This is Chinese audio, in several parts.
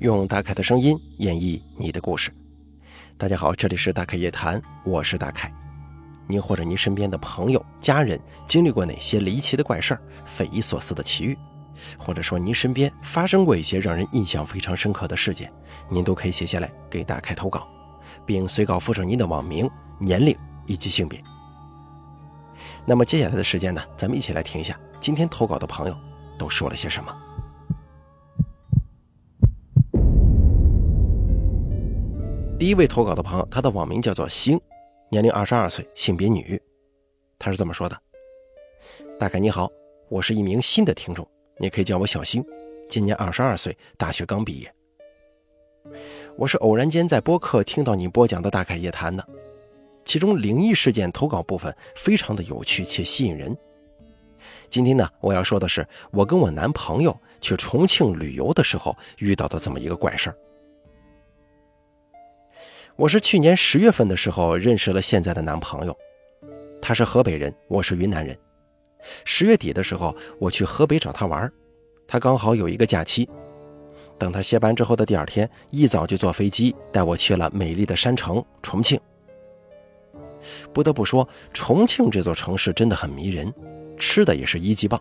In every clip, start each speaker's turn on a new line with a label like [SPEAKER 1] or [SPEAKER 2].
[SPEAKER 1] 用大凯的声音演绎你的故事。大家好，这里是大凯夜谈，我是大凯。您或者您身边的朋友、家人经历过哪些离奇的怪事儿、匪夷所思的奇遇，或者说您身边发生过一些让人印象非常深刻的事件，您都可以写下来给大凯投稿，并随稿附上您的网名、年龄以及性别。那么接下来的时间呢，咱们一起来听一下今天投稿的朋友都说了些什么。第一位投稿的朋友，他的网名叫做星，年龄二十二岁，性别女。他是这么说的：“大概你好，我是一名新的听众，你可以叫我小星，今年二十二岁，大学刚毕业。我是偶然间在播客听到你播讲的《大概夜谈》的，其中灵异事件投稿部分非常的有趣且吸引人。今天呢，我要说的是我跟我男朋友去重庆旅游的时候遇到的这么一个怪事儿。”我是去年十月份的时候认识了现在的男朋友，他是河北人，我是云南人。十月底的时候，我去河北找他玩，他刚好有一个假期。等他歇班之后的第二天，一早就坐飞机带我去了美丽的山城重庆。不得不说，重庆这座城市真的很迷人，吃的也是一级棒。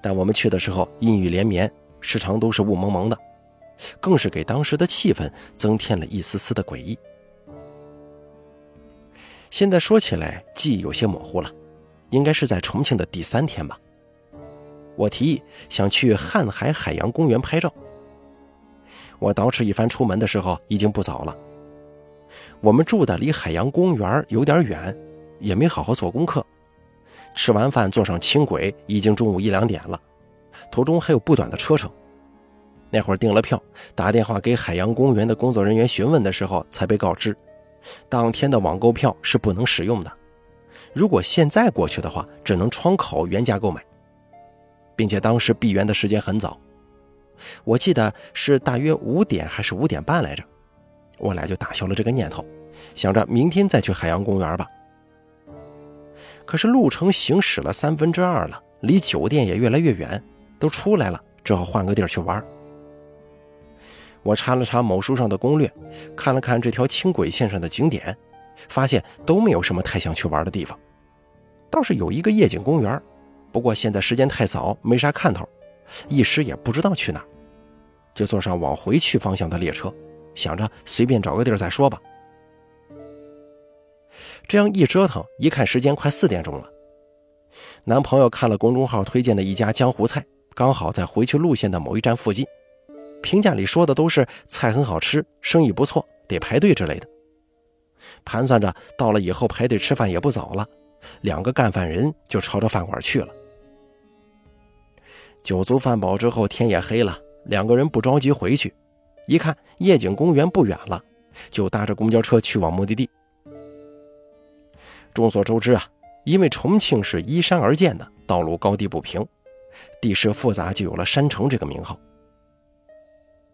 [SPEAKER 1] 但我们去的时候阴雨连绵，时常都是雾蒙蒙的。更是给当时的气氛增添了一丝丝的诡异。现在说起来，记忆有些模糊了，应该是在重庆的第三天吧。我提议想去瀚海海洋公园拍照。我捯饬一番出门的时候，已经不早了。我们住的离海洋公园有点远，也没好好做功课。吃完饭坐上轻轨，已经中午一两点了，途中还有不短的车程。那会儿订了票，打电话给海洋公园的工作人员询问的时候，才被告知，当天的网购票是不能使用的。如果现在过去的话，只能窗口原价购买，并且当时闭园的时间很早，我记得是大约五点还是五点半来着。我俩就打消了这个念头，想着明天再去海洋公园吧。可是路程行驶了三分之二了，离酒店也越来越远，都出来了，只好换个地儿去玩。我查了查某书上的攻略，看了看这条轻轨线上的景点，发现都没有什么太想去玩的地方。倒是有一个夜景公园，不过现在时间太早，没啥看头，一时也不知道去哪，就坐上往回去方向的列车，想着随便找个地儿再说吧。这样一折腾，一看时间快四点钟了。男朋友看了公众号推荐的一家江湖菜，刚好在回去路线的某一站附近。评价里说的都是菜很好吃，生意不错，得排队之类的。盘算着到了以后排队吃饭也不早了，两个干饭人就朝着饭馆去了。酒足饭饱之后，天也黑了，两个人不着急回去，一看夜景公园不远了，就搭着公交车去往目的地。众所周知啊，因为重庆是依山而建的，道路高低不平，地势复杂，就有了山城这个名号。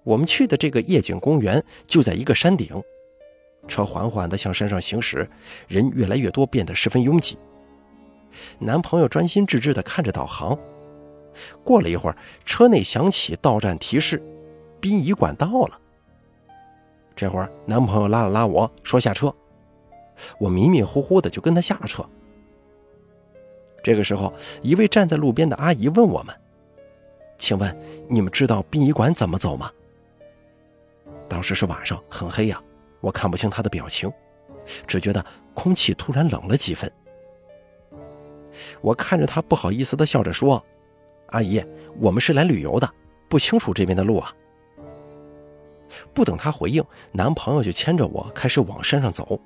[SPEAKER 1] 我们去的这个夜景公园就在一个山顶，车缓缓地向山上行驶，人越来越多，变得十分拥挤。男朋友专心致志地看着导航，过了一会儿，车内响起到站提示：“殡仪馆到了。”这会儿，男朋友拉了拉我说：“下车。”我迷迷糊糊的就跟他下了车。这个时候，一位站在路边的阿姨问我们：“请问你们知道殡仪馆怎么走吗？”当时是晚上，很黑呀，我看不清他的表情，只觉得空气突然冷了几分。我看着他，不好意思的笑着说：“阿姨，我们是来旅游的，不清楚这边的路啊。”不等他回应，男朋友就牵着我开始往山上走。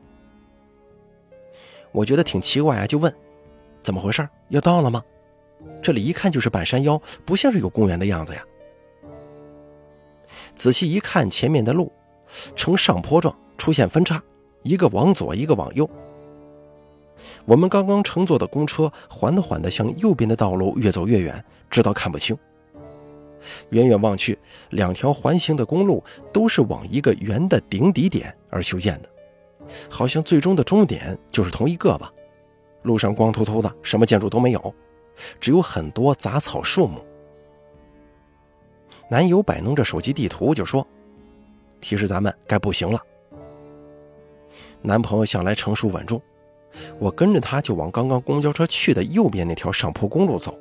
[SPEAKER 1] 我觉得挺奇怪啊，就问：“怎么回事？要到了吗？这里一看就是半山腰，不像是有公园的样子呀。”仔细一看，前面的路呈上坡状，出现分叉，一个往左，一个往右。我们刚刚乘坐的公车缓缓地向右边的道路越走越远，直到看不清。远远望去，两条环形的公路都是往一个圆的顶底点而修建的，好像最终的终点就是同一个吧。路上光秃秃的，什么建筑都没有，只有很多杂草树木。男友摆弄着手机地图就说：“提示咱们该步行了。”男朋友向来成熟稳重，我跟着他就往刚刚公交车去的右边那条上坡公路走。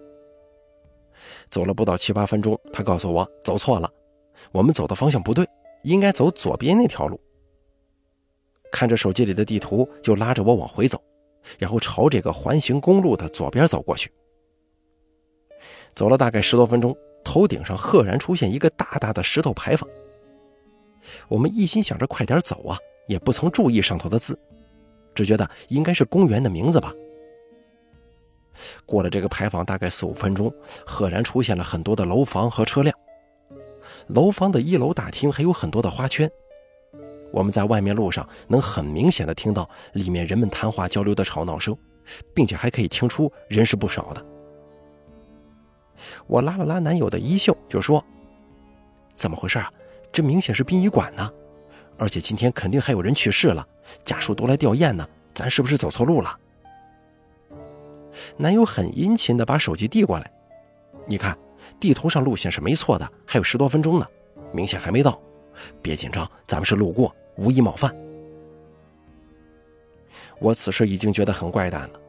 [SPEAKER 1] 走了不到七八分钟，他告诉我走错了，我们走的方向不对，应该走左边那条路。看着手机里的地图，就拉着我往回走，然后朝这个环形公路的左边走过去。走了大概十多分钟，头顶上赫然出现一个大大的石头牌坊。我们一心想着快点走啊，也不曾注意上头的字，只觉得应该是公园的名字吧。过了这个牌坊，大概四五分钟，赫然出现了很多的楼房和车辆。楼房的一楼大厅还有很多的花圈。我们在外面路上能很明显的听到里面人们谈话交流的吵闹声，并且还可以听出人是不少的。我拉了拉男友的衣袖，就说：“怎么回事啊？这明显是殡仪馆呢，而且今天肯定还有人去世了，家属都来吊唁呢。咱是不是走错路了？”男友很殷勤地把手机递过来，你看，地图上路线是没错的，还有十多分钟呢，明显还没到。别紧张，咱们是路过，无意冒犯。我此时已经觉得很怪诞了，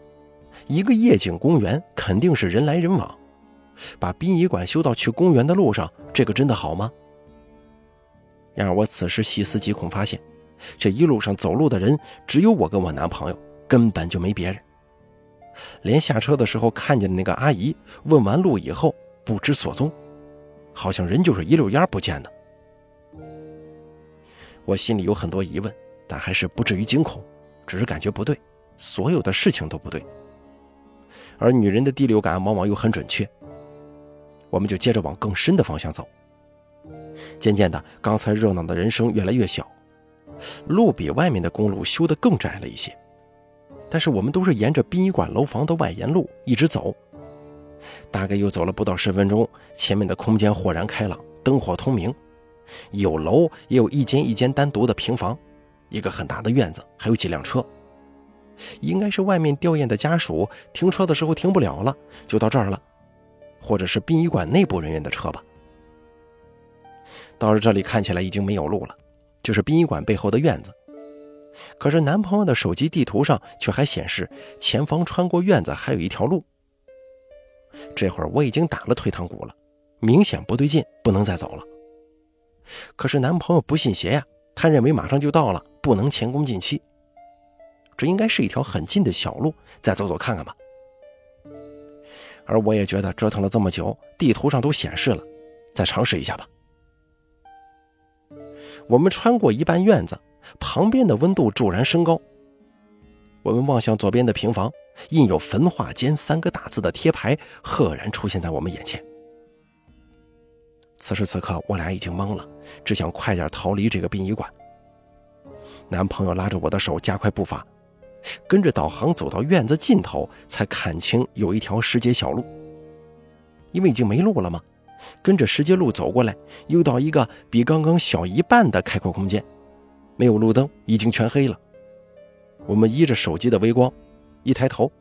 [SPEAKER 1] 一个夜景公园肯定是人来人往。把殡仪馆修到去公园的路上，这个真的好吗？然而我此时细思极恐，发现这一路上走路的人只有我跟我男朋友，根本就没别人。连下车的时候看见的那个阿姨，问完路以后不知所踪，好像人就是一溜烟不见的。我心里有很多疑问，但还是不至于惊恐，只是感觉不对，所有的事情都不对。而女人的第六感往往又很准确。我们就接着往更深的方向走。渐渐的，刚才热闹的人声越来越小，路比外面的公路修得更窄了一些。但是我们都是沿着殡仪馆楼房的外沿路一直走，大概又走了不到十分钟，前面的空间豁然开朗，灯火通明，有楼也有一间一间单独的平房，一个很大的院子，还有几辆车，应该是外面吊唁的家属停车的时候停不了了，就到这儿了。或者是殡仪馆内部人员的车吧。到了这里，看起来已经没有路了，就是殡仪馆背后的院子。可是男朋友的手机地图上却还显示前方穿过院子还有一条路。这会儿我已经打了退堂鼓了，明显不对劲，不能再走了。可是男朋友不信邪呀，他认为马上就到了，不能前功尽弃。这应该是一条很近的小路，再走走看看吧。而我也觉得折腾了这么久，地图上都显示了，再尝试一下吧。我们穿过一半院子，旁边的温度骤然升高。我们望向左边的平房，印有“焚化间”三个大字的贴牌赫然出现在我们眼前。此时此刻，我俩已经懵了，只想快点逃离这个殡仪馆。男朋友拉着我的手，加快步伐。跟着导航走到院子尽头，才看清有一条石阶小路。因为已经没路了嘛，跟着石阶路走过来，又到一个比刚刚小一半的开阔空间，没有路灯，已经全黑了。我们依着手机的微光，一抬头，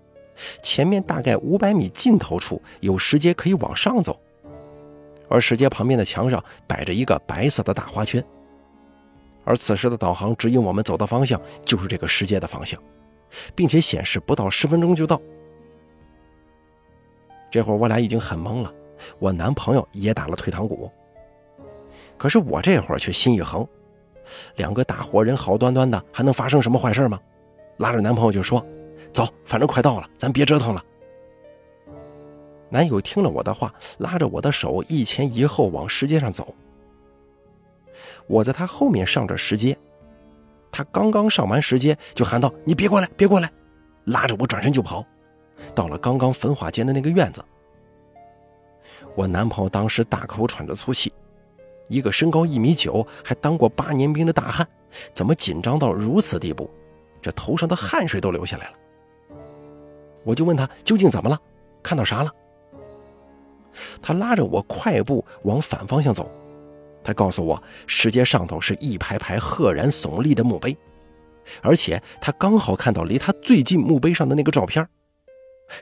[SPEAKER 1] 前面大概五百米尽头处有石阶可以往上走，而石阶旁边的墙上摆着一个白色的大花圈，而此时的导航指引我们走的方向就是这个石阶的方向。并且显示不到十分钟就到。这会儿我俩已经很懵了，我男朋友也打了退堂鼓。可是我这会儿却心一横，两个大活人好端端的，还能发生什么坏事吗？拉着男朋友就说：“走，反正快到了，咱别折腾了。”男友听了我的话，拉着我的手一前一后往石阶上走。我在他后面上着石阶。他刚刚上完石阶，就喊道：“你别过来，别过来！”拉着我转身就跑，到了刚刚焚化间的那个院子。我男朋友当时大口喘着粗气，一个身高一米九、还当过八年兵的大汉，怎么紧张到如此地步？这头上的汗水都流下来了。我就问他究竟怎么了，看到啥了？他拉着我快步往反方向走。他告诉我，石阶上头是一排排赫然耸立的墓碑，而且他刚好看到离他最近墓碑上的那个照片，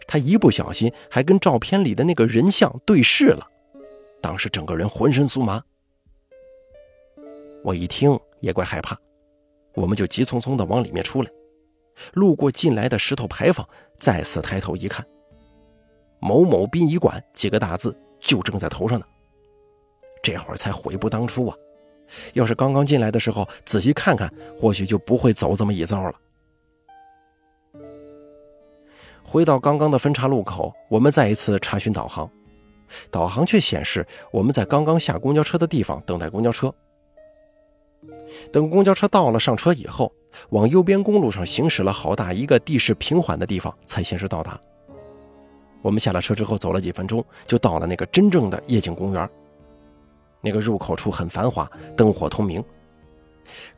[SPEAKER 1] 他一不小心还跟照片里的那个人像对视了。当时整个人浑身酥麻。我一听也怪害怕，我们就急匆匆地往里面出来，路过进来的石头牌坊，再次抬头一看，某某殡仪馆几个大字就正在头上呢。这会儿才悔不当初啊！要是刚刚进来的时候仔细看看，或许就不会走这么一遭了。回到刚刚的分岔路口，我们再一次查询导航，导航却显示我们在刚刚下公交车的地方等待公交车。等公交车到了，上车以后，往右边公路上行驶了好大一个地势平缓的地方，才显示到达。我们下了车之后，走了几分钟，就到了那个真正的夜景公园。那个入口处很繁华，灯火通明。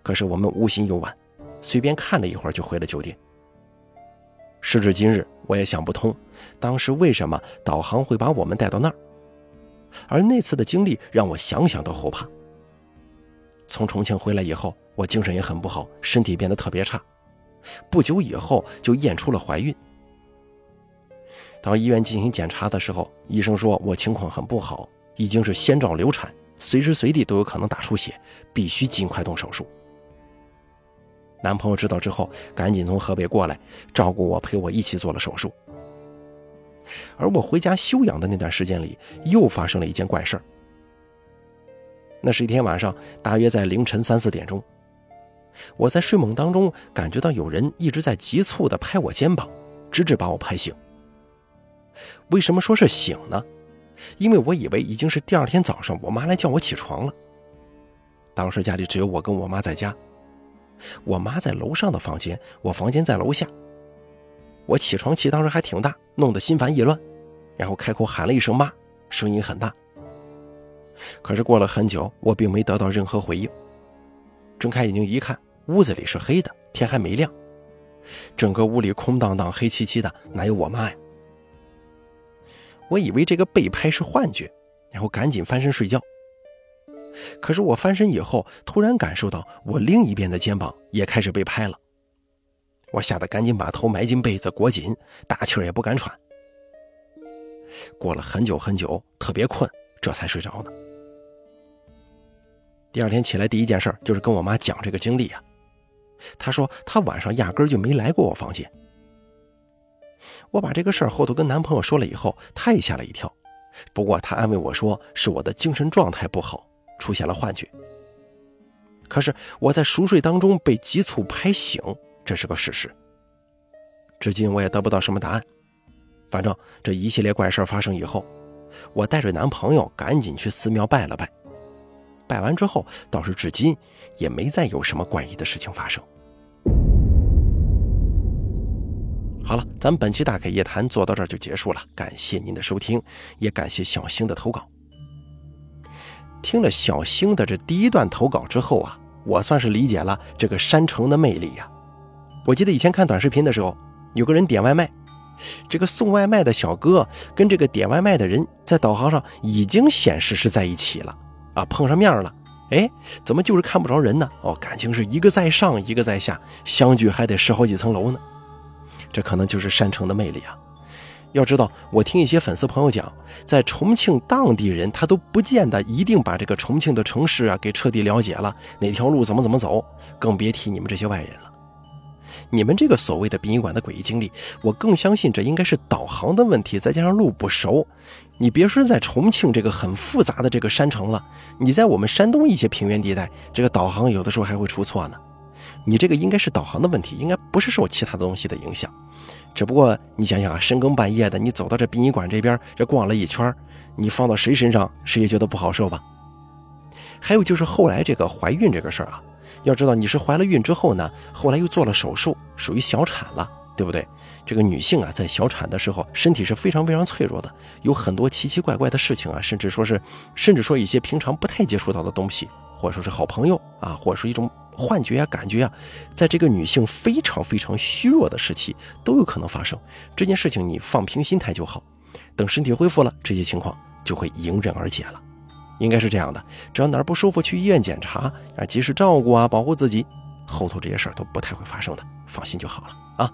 [SPEAKER 1] 可是我们无心游玩，随便看了一会儿就回了酒店。时至今日，我也想不通，当时为什么导航会把我们带到那儿。而那次的经历让我想想都后怕。从重庆回来以后，我精神也很不好，身体变得特别差。不久以后就验出了怀孕。到医院进行检查的时候，医生说我情况很不好，已经是先兆流产，随时随地都有可能大出血，必须尽快动手术。男朋友知道之后，赶紧从河北过来照顾我，陪我一起做了手术。而我回家休养的那段时间里，又发生了一件怪事儿。那是一天晚上，大约在凌晨三四点钟，我在睡梦当中感觉到有人一直在急促地拍我肩膀，直至把我拍醒。为什么说是醒呢？因为我以为已经是第二天早上，我妈来叫我起床了。当时家里只有我跟我妈在家，我妈在楼上的房间，我房间在楼下。我起床气当时还挺大，弄得心烦意乱，然后开口喊了一声“妈”，声音很大。可是过了很久，我并没得到任何回应。睁开眼睛一看，屋子里是黑的，天还没亮，整个屋里空荡荡、黑漆漆的，哪有我妈呀？我以为这个被拍是幻觉，然后赶紧翻身睡觉。可是我翻身以后，突然感受到我另一边的肩膀也开始被拍了，我吓得赶紧把头埋进被子裹紧，大气儿也不敢喘。过了很久很久，特别困，这才睡着呢。第二天起来，第一件事就是跟我妈讲这个经历啊。她说她晚上压根就没来过我房间。我把这个事儿后头跟男朋友说了以后，他也吓了一跳。不过他安慰我说是我的精神状态不好，出现了幻觉。可是我在熟睡当中被急促拍醒，这是个事实。至今我也得不到什么答案。反正这一系列怪事发生以后，我带着男朋友赶紧去寺庙拜了拜。拜完之后，倒是至今也没再有什么怪异的事情发生。好了，咱们本期大凯夜谈做到这儿就结束了，感谢您的收听，也感谢小星的投稿。听了小星的这第一段投稿之后啊，我算是理解了这个山城的魅力呀。我记得以前看短视频的时候，有个人点外卖，这个送外卖的小哥跟这个点外卖的人在导航上已经显示是在一起了。啊，碰上面了，哎，怎么就是看不着人呢？哦，感情是一个在上，一个在下，相距还得十好几层楼呢。这可能就是山城的魅力啊！要知道，我听一些粉丝朋友讲，在重庆当地人他都不见得一定把这个重庆的城市啊给彻底了解了，哪条路怎么怎么走，更别提你们这些外人了。你们这个所谓的殡仪馆的诡异经历，我更相信这应该是导航的问题，再加上路不熟。你别说在重庆这个很复杂的这个山城了，你在我们山东一些平原地带，这个导航有的时候还会出错呢。你这个应该是导航的问题，应该不是受其他的东西的影响。只不过你想想啊，深更半夜的，你走到这殡仪馆这边，这逛了一圈，你放到谁身上，谁也觉得不好受吧？还有就是后来这个怀孕这个事儿啊。要知道你是怀了孕之后呢，后来又做了手术，属于小产了，对不对？这个女性啊，在小产的时候，身体是非常非常脆弱的，有很多奇奇怪怪的事情啊，甚至说是，甚至说一些平常不太接触到的东西，或者说是好朋友啊，或者说一种幻觉呀、感觉啊，在这个女性非常非常虚弱的时期，都有可能发生。这件事情你放平心态就好，等身体恢复了，这些情况就会迎刃而解了。应该是这样的，只要哪儿不舒服，去医院检查啊，及时照顾啊，保护自己，后头这些事儿都不太会发生的，放心就好了啊。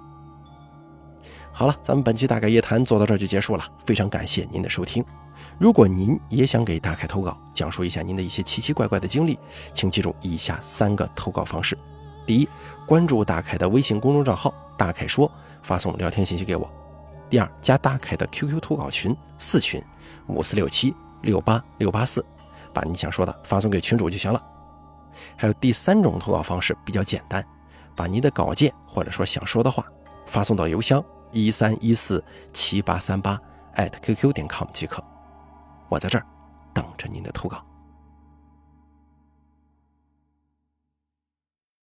[SPEAKER 1] 好了，咱们本期大概夜谈做到这儿就结束了，非常感谢您的收听。如果您也想给大凯投稿，讲述一下您的一些奇奇怪怪的经历，请记住以下三个投稿方式：第一，关注大凯的微信公众账号“大凯说”，发送聊天信息给我；第二，加大凯的 QQ 投稿群四群五四六七六八六八四，把你想说的发送给群主就行了。还有第三种投稿方式比较简单，把您的稿件或者说想说的话发送到邮箱。一三一四七八三八艾特 qq 点 com 即可，我在这儿等着您的投稿。